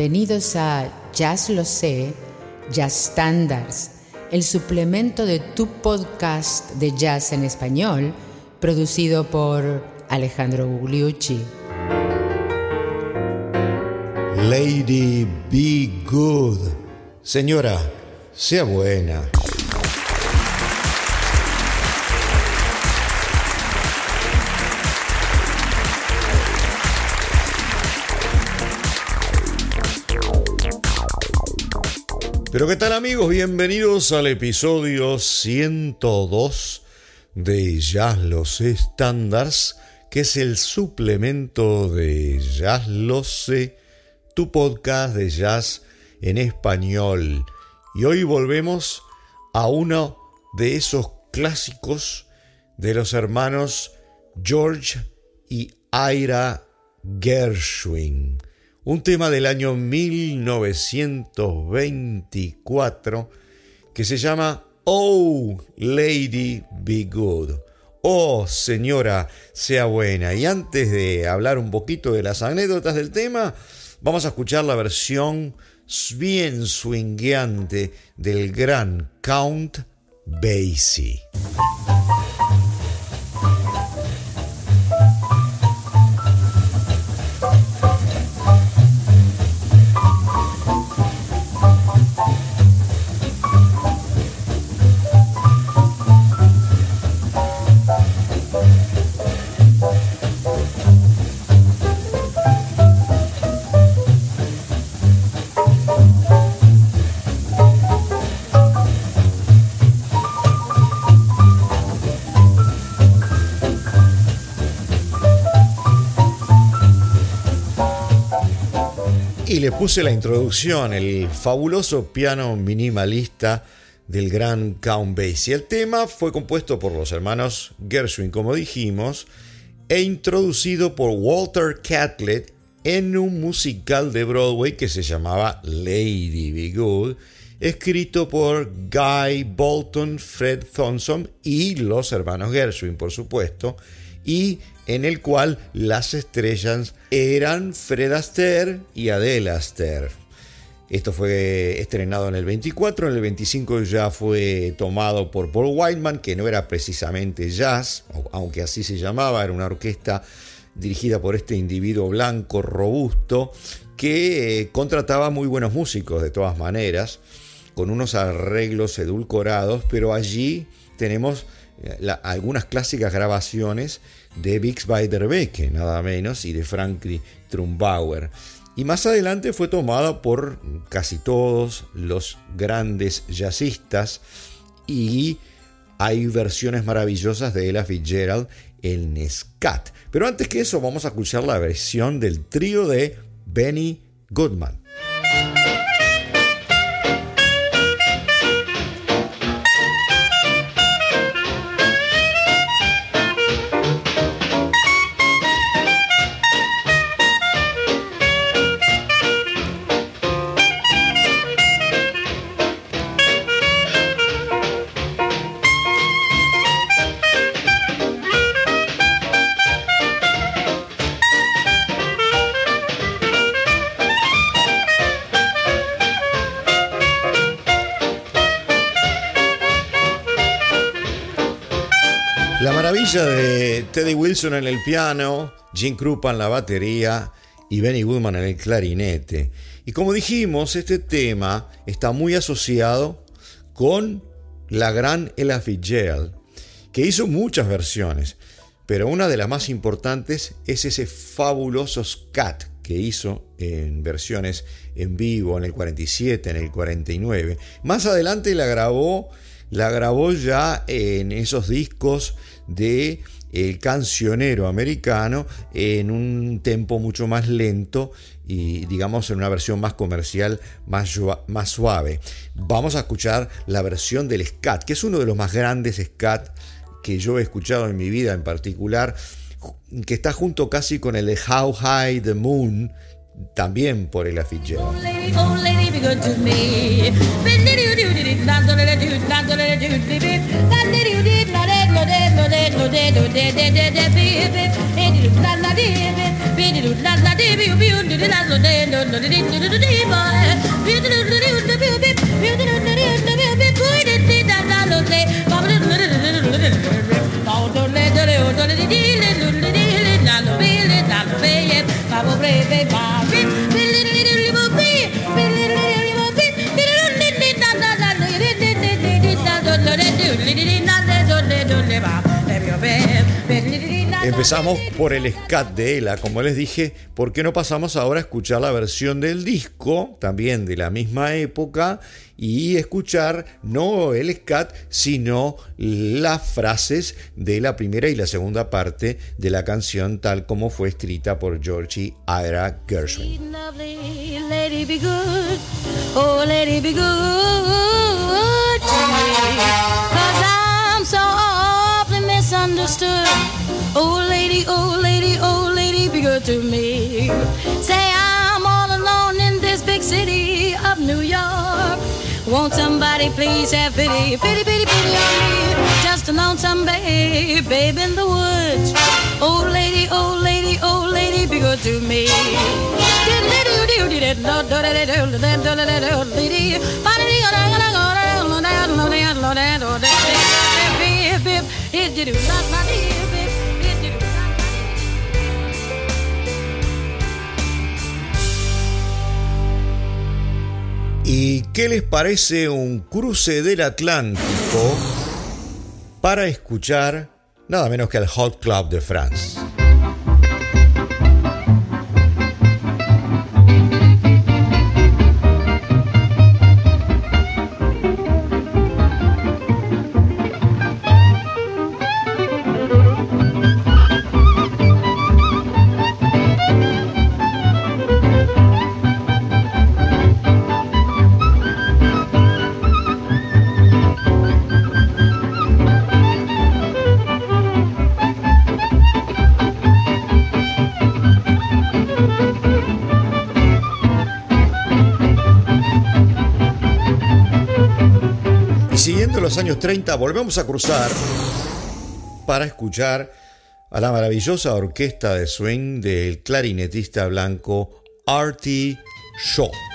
Bienvenidos a Jazz Lo Sé, Jazz Standards, el suplemento de tu podcast de jazz en español, producido por Alejandro Gugliucci. Lady Be Good. Señora, sea buena. Pero qué tal amigos, bienvenidos al episodio 102 de Jazz Los Estándares, que es el suplemento de Jazz Lo Sé, tu podcast de jazz en español. Y hoy volvemos a uno de esos clásicos de los hermanos George y Ira Gershwin un tema del año 1924 que se llama Oh Lady Be Good. Oh señora, sea buena. Y antes de hablar un poquito de las anécdotas del tema, vamos a escuchar la versión bien swingueante del gran Count Basie. Le puse la introducción, el fabuloso piano minimalista del gran Count Basie. El tema fue compuesto por los hermanos Gershwin, como dijimos, e introducido por Walter Catlett en un musical de Broadway que se llamaba Lady Be Good, escrito por Guy Bolton, Fred Thompson y los hermanos Gershwin, por supuesto, y en el cual las estrellas eran Fred Astaire y Adele Astaire. Esto fue estrenado en el 24, en el 25 ya fue tomado por Paul Whiteman, que no era precisamente jazz, aunque así se llamaba, era una orquesta dirigida por este individuo blanco, robusto, que eh, contrataba muy buenos músicos de todas maneras, con unos arreglos edulcorados, pero allí tenemos eh, algunas clásicas grabaciones de Bix Beiderbecke, nada menos, y de Frankie Trumbauer. Y más adelante fue tomada por casi todos los grandes jazzistas y hay versiones maravillosas de Ella Fitzgerald en Scat. Pero antes que eso vamos a escuchar la versión del trío de Benny Goodman. De Teddy Wilson en el piano, Jim Krupa en la batería y Benny Goodman en el clarinete. Y como dijimos, este tema está muy asociado con la gran Ella Fitzgerald, que hizo muchas versiones, pero una de las más importantes es ese fabuloso scat que hizo en versiones en vivo en el 47, en el 49. Más adelante la grabó, la grabó ya en esos discos de el cancionero americano en un tempo mucho más lento y digamos en una versión más comercial, más, suave. Vamos a escuchar la versión del scat, que es uno de los más grandes scat que yo he escuchado en mi vida en particular, que está junto casi con el How High the Moon, también por el do de do de de de de baby hey do la la de baby do la la de be be do de la la de do do de do do de boy be do do de do be be be do do de do be be boy de de da la lo de ba do do de do de do de do de do de Empezamos por el scat de Ella, como les dije, ¿por qué no pasamos ahora a escuchar la versión del disco, también de la misma época, y escuchar no el scat, sino las frases de la primera y la segunda parte de la canción tal como fue escrita por Georgie Ira Gershwin. Oh lady, oh lady, oh lady, be good to me. Say I'm all alone in this big city of New York. Won't somebody please have pity, pity, pity, pity on me? Just a lonesome babe, babe in the woods. Oh lady, oh lady, oh lady, be good to me. ¿Y qué les parece un cruce del Atlántico para escuchar nada menos que al Hot Club de France? 30 volvemos a cruzar para escuchar a la maravillosa orquesta de swing del clarinetista blanco Artie Shaw.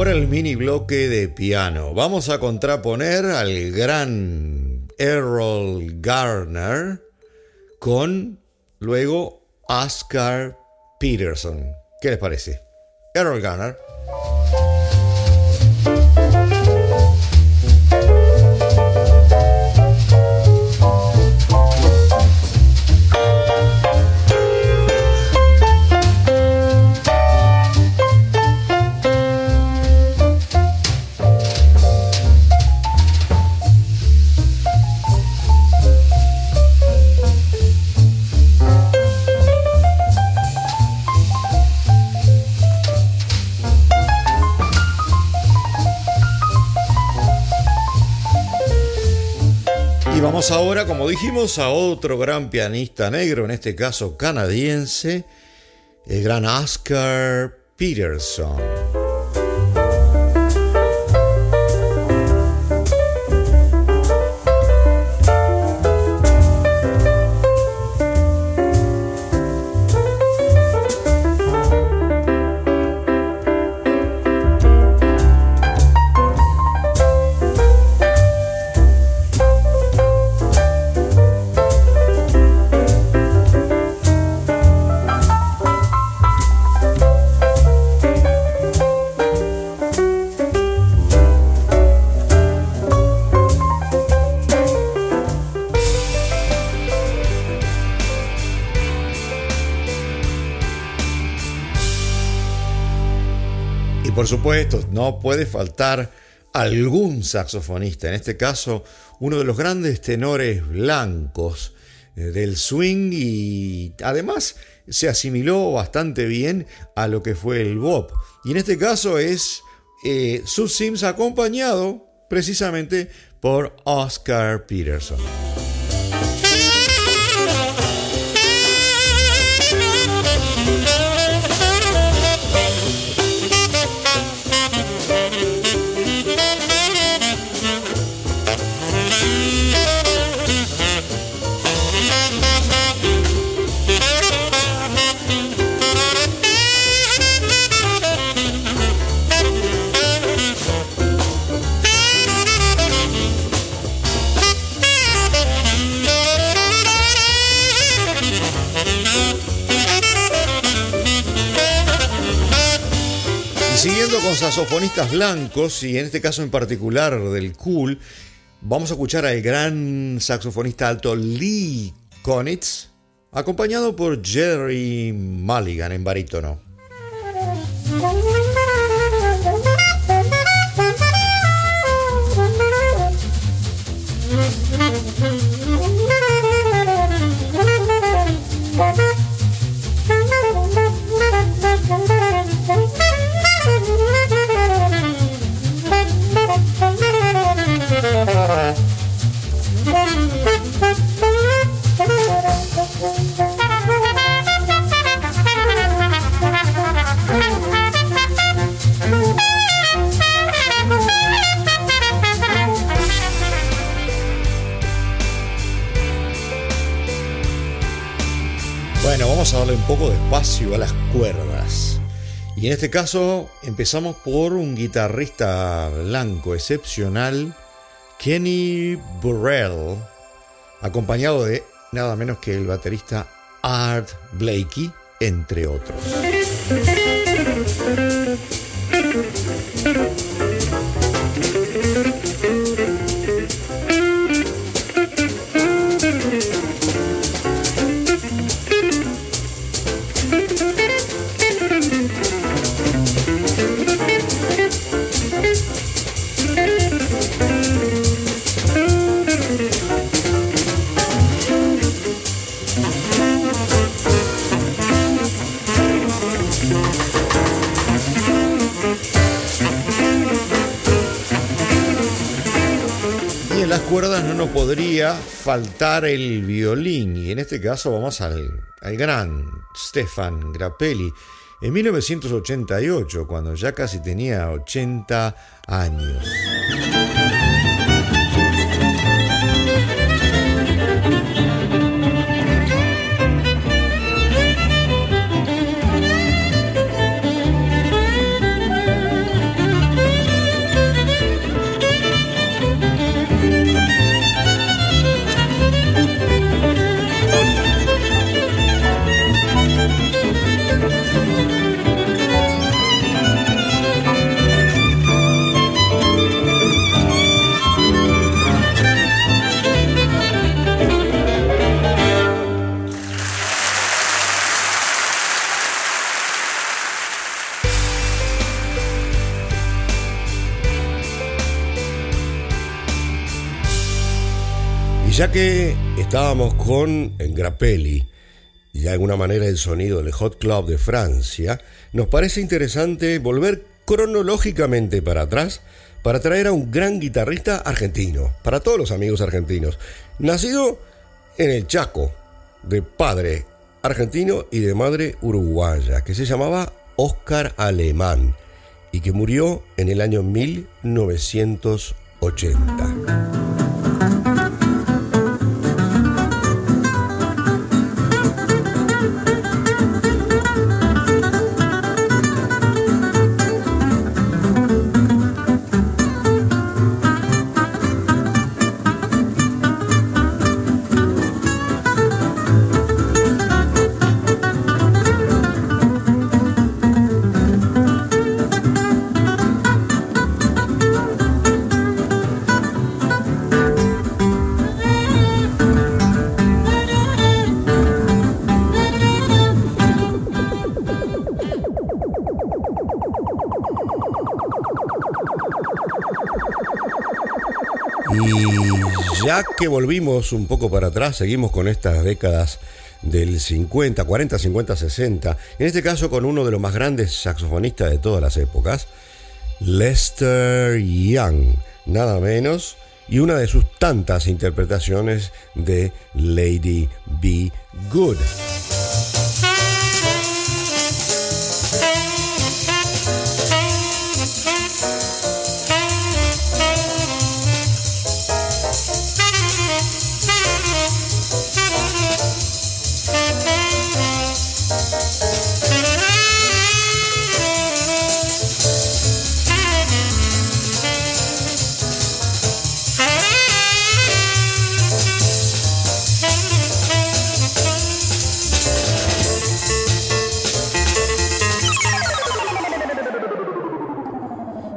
Ahora el mini bloque de piano. Vamos a contraponer al gran Errol Garner con luego Oscar Peterson. ¿Qué les parece? Errol Garner. Ahora, como dijimos, a otro gran pianista negro, en este caso canadiense, el gran Oscar Peterson. Por supuesto, no puede faltar algún saxofonista, en este caso uno de los grandes tenores blancos eh, del swing y además se asimiló bastante bien a lo que fue el bop. Y en este caso es eh, Sims acompañado precisamente por Oscar Peterson. Con saxofonistas blancos y en este caso en particular del cool, vamos a escuchar al gran saxofonista alto Lee Konitz, acompañado por Jerry Mulligan en barítono. A darle un poco de espacio a las cuerdas. Y en este caso empezamos por un guitarrista blanco excepcional, Kenny Burrell, acompañado de nada menos que el baterista Art Blakey, entre otros. Podría faltar el violín y en este caso vamos al, al gran Stefan Grappelli en 1988 cuando ya casi tenía 80 años. Ya que estábamos con Grappelli y de alguna manera el sonido del Hot Club de Francia, nos parece interesante volver cronológicamente para atrás para traer a un gran guitarrista argentino, para todos los amigos argentinos, nacido en el Chaco, de padre argentino y de madre uruguaya, que se llamaba Oscar Alemán y que murió en el año 1980. Y ya que volvimos un poco para atrás, seguimos con estas décadas del 50, 40, 50, 60, en este caso con uno de los más grandes saxofonistas de todas las épocas, Lester Young, nada menos, y una de sus tantas interpretaciones de Lady Be Good.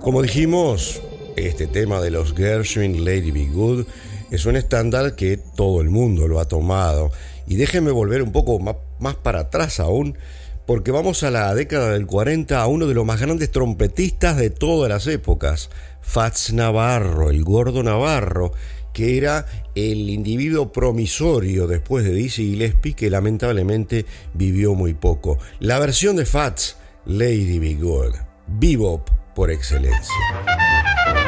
Como dijimos, este tema de los Gershwin, Lady Be Good, es un estándar que todo el mundo lo ha tomado. Y déjenme volver un poco más, para atrás aún, porque vamos a la década del 40 a uno de los más grandes trompetistas de todas las épocas, Fats Navarro, el gordo Navarro, que era el individuo promisorio después de Dizzy Gillespie que lamentablemente vivió muy poco. La versión de Fats, Lady Be Good, Bebop, por excelencia.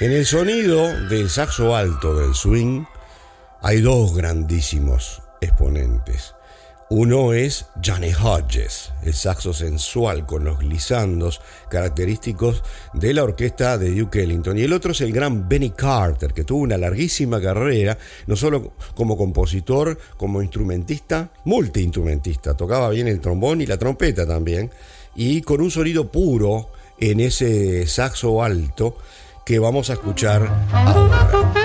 En el sonido del saxo alto del swing hay dos grandísimos exponentes. Uno es Johnny Hodges, el saxo sensual con los glisandos característicos de la orquesta de Duke Ellington. Y el otro es el gran Benny Carter, que tuvo una larguísima carrera, no solo como compositor, como instrumentista, multiinstrumentista. Tocaba bien el trombón y la trompeta también. Y con un sonido puro en ese saxo alto que vamos a escuchar ahora.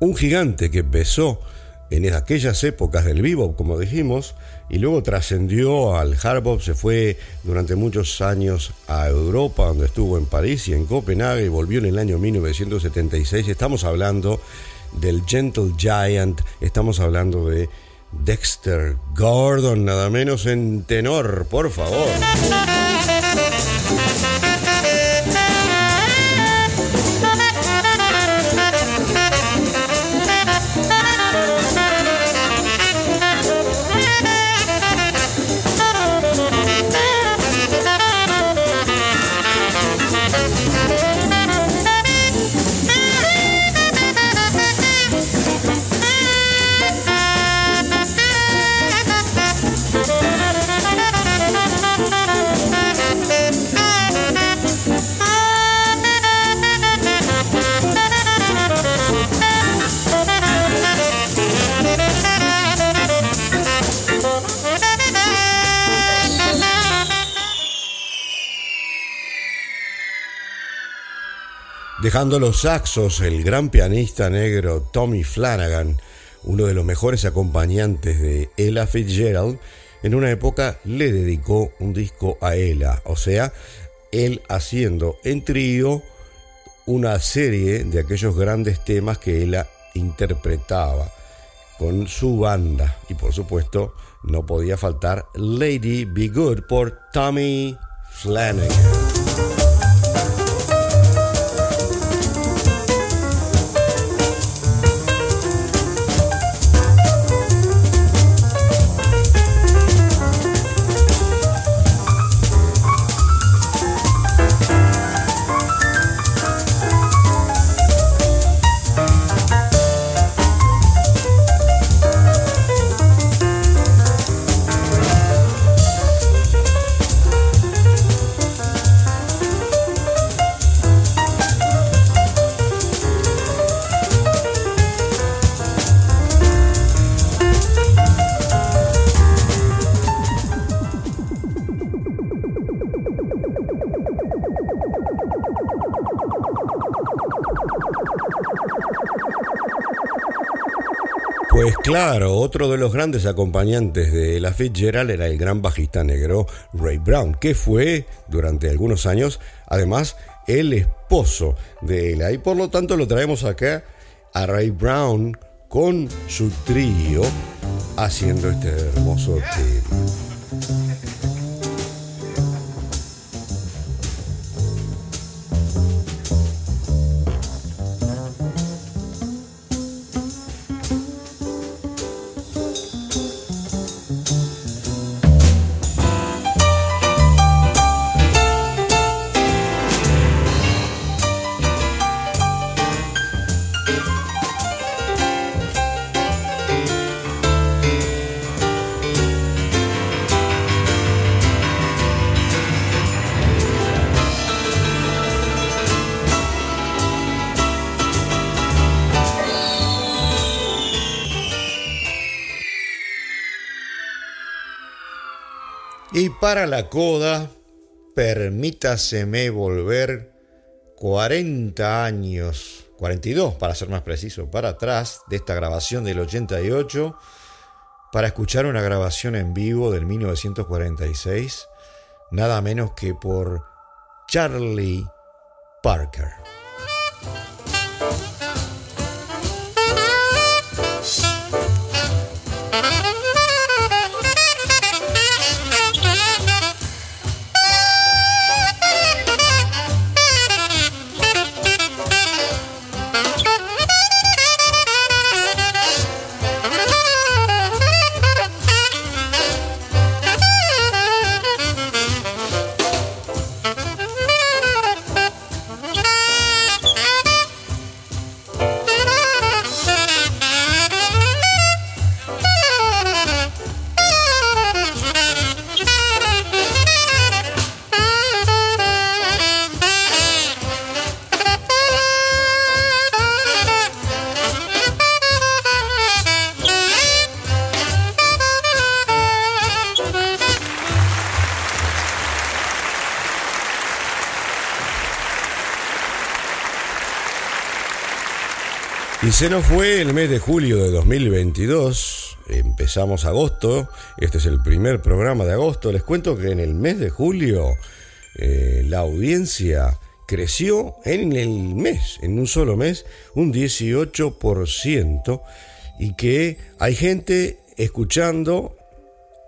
Un gigante que empezó en aquellas épocas del bebop, como dijimos, y luego trascendió al hard se fue durante muchos años a Europa, donde estuvo en París y en Copenhague, y volvió en el año 1976. Estamos hablando del Gentle Giant, estamos hablando de Dexter Gordon, nada menos en tenor, por favor. Dejando los saxos, el gran pianista negro Tommy Flanagan, uno de los mejores acompañantes de Ella Fitzgerald, en una época le dedicó un disco a Ella, o sea, él haciendo en trío una serie de aquellos grandes temas que Ella interpretaba con su banda. Y por supuesto, no podía faltar Lady Be Good por Tommy Flanagan. Claro, otro de los grandes acompañantes de la Fitzgerald era el gran bajista negro Ray Brown, que fue durante algunos años además el esposo de ella y por lo tanto lo traemos acá a Ray Brown con su trío haciendo este hermoso tema. Y para la coda, permítaseme volver 40 años, 42 para ser más preciso, para atrás de esta grabación del 88, para escuchar una grabación en vivo del 1946, nada menos que por Charlie Parker. Se nos fue el mes de julio de 2022. Empezamos agosto. Este es el primer programa de agosto. Les cuento que en el mes de julio eh, la audiencia creció en el mes, en un solo mes, un 18%. Y que hay gente escuchando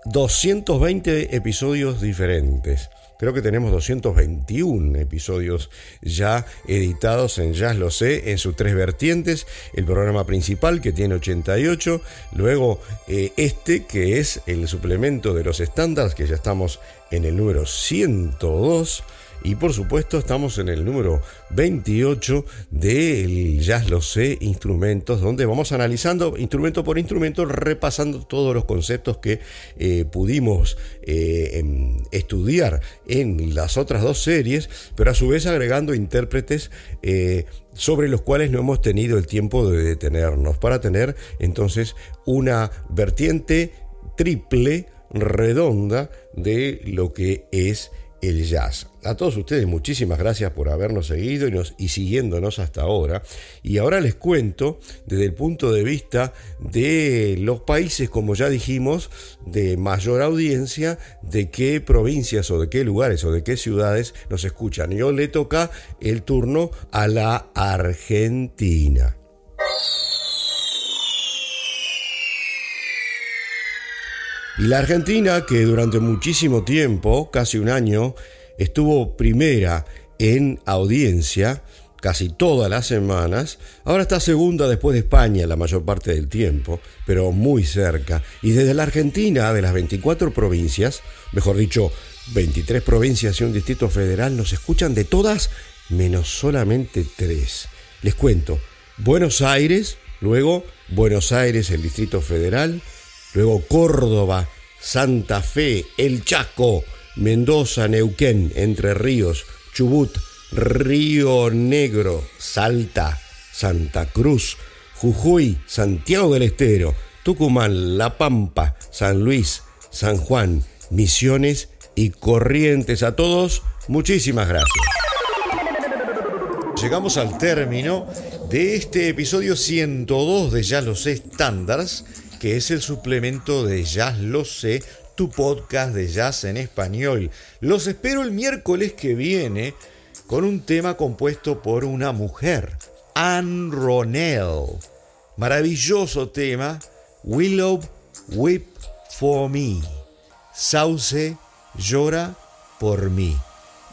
220 episodios diferentes. Creo que tenemos 221 episodios ya editados en Jazz Lo Sé, en sus tres vertientes. El programa principal que tiene 88, luego eh, este que es el suplemento de los estándares, que ya estamos en el número 102. Y por supuesto estamos en el número 28 del Jazz Lo Sé Instrumentos, donde vamos analizando instrumento por instrumento, repasando todos los conceptos que eh, pudimos eh, em, estudiar en las otras dos series, pero a su vez agregando intérpretes eh, sobre los cuales no hemos tenido el tiempo de detenernos, para tener entonces una vertiente triple, redonda, de lo que es el jazz. A todos ustedes muchísimas gracias por habernos seguido y, nos, siguiéndonos hasta ahora. Y ahora les cuento desde el punto de vista de los países, como ya dijimos, de mayor audiencia, de qué provincias o de qué lugares o de qué ciudades nos escuchan. Y hoy le toca el turno a la Argentina. Y la Argentina, que durante muchísimo tiempo, casi un año, estuvo primera en audiencia, casi todas las semanas, ahora está segunda después de España la mayor parte del tiempo, pero muy cerca. Y desde la Argentina, de las 24 provincias, mejor dicho, 23 provincias y un distrito federal, nos escuchan de todas menos solamente tres. Les cuento, Buenos Aires, luego Buenos Aires, el Distrito Federal, luego Córdoba, Santa Fe, El Chaco, Mendoza, Neuquén, Entre Ríos, Chubut, Río Negro, Salta, Santa Cruz, Jujuy, Santiago del Estero, Tucumán, La Pampa, San Luis, San Juan, Misiones y Corrientes. A todos, muchísimas gracias. llegamos al término de este episodio 102 de Ya lo sé estándares, que es el suplemento de Ya lo sé, tu podcast de jazz en español. Los espero el miércoles que viene con un tema compuesto por una mujer, Anne Ronell. Maravilloso tema, Willow Whip for Me. Sauce llora por mí.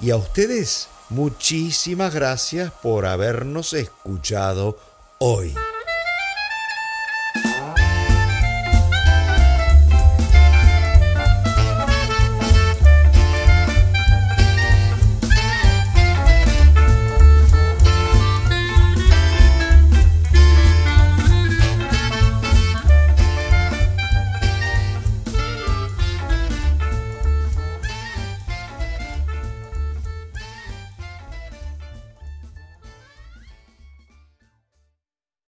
Y a ustedes, muchísimas gracias por habernos escuchado hoy.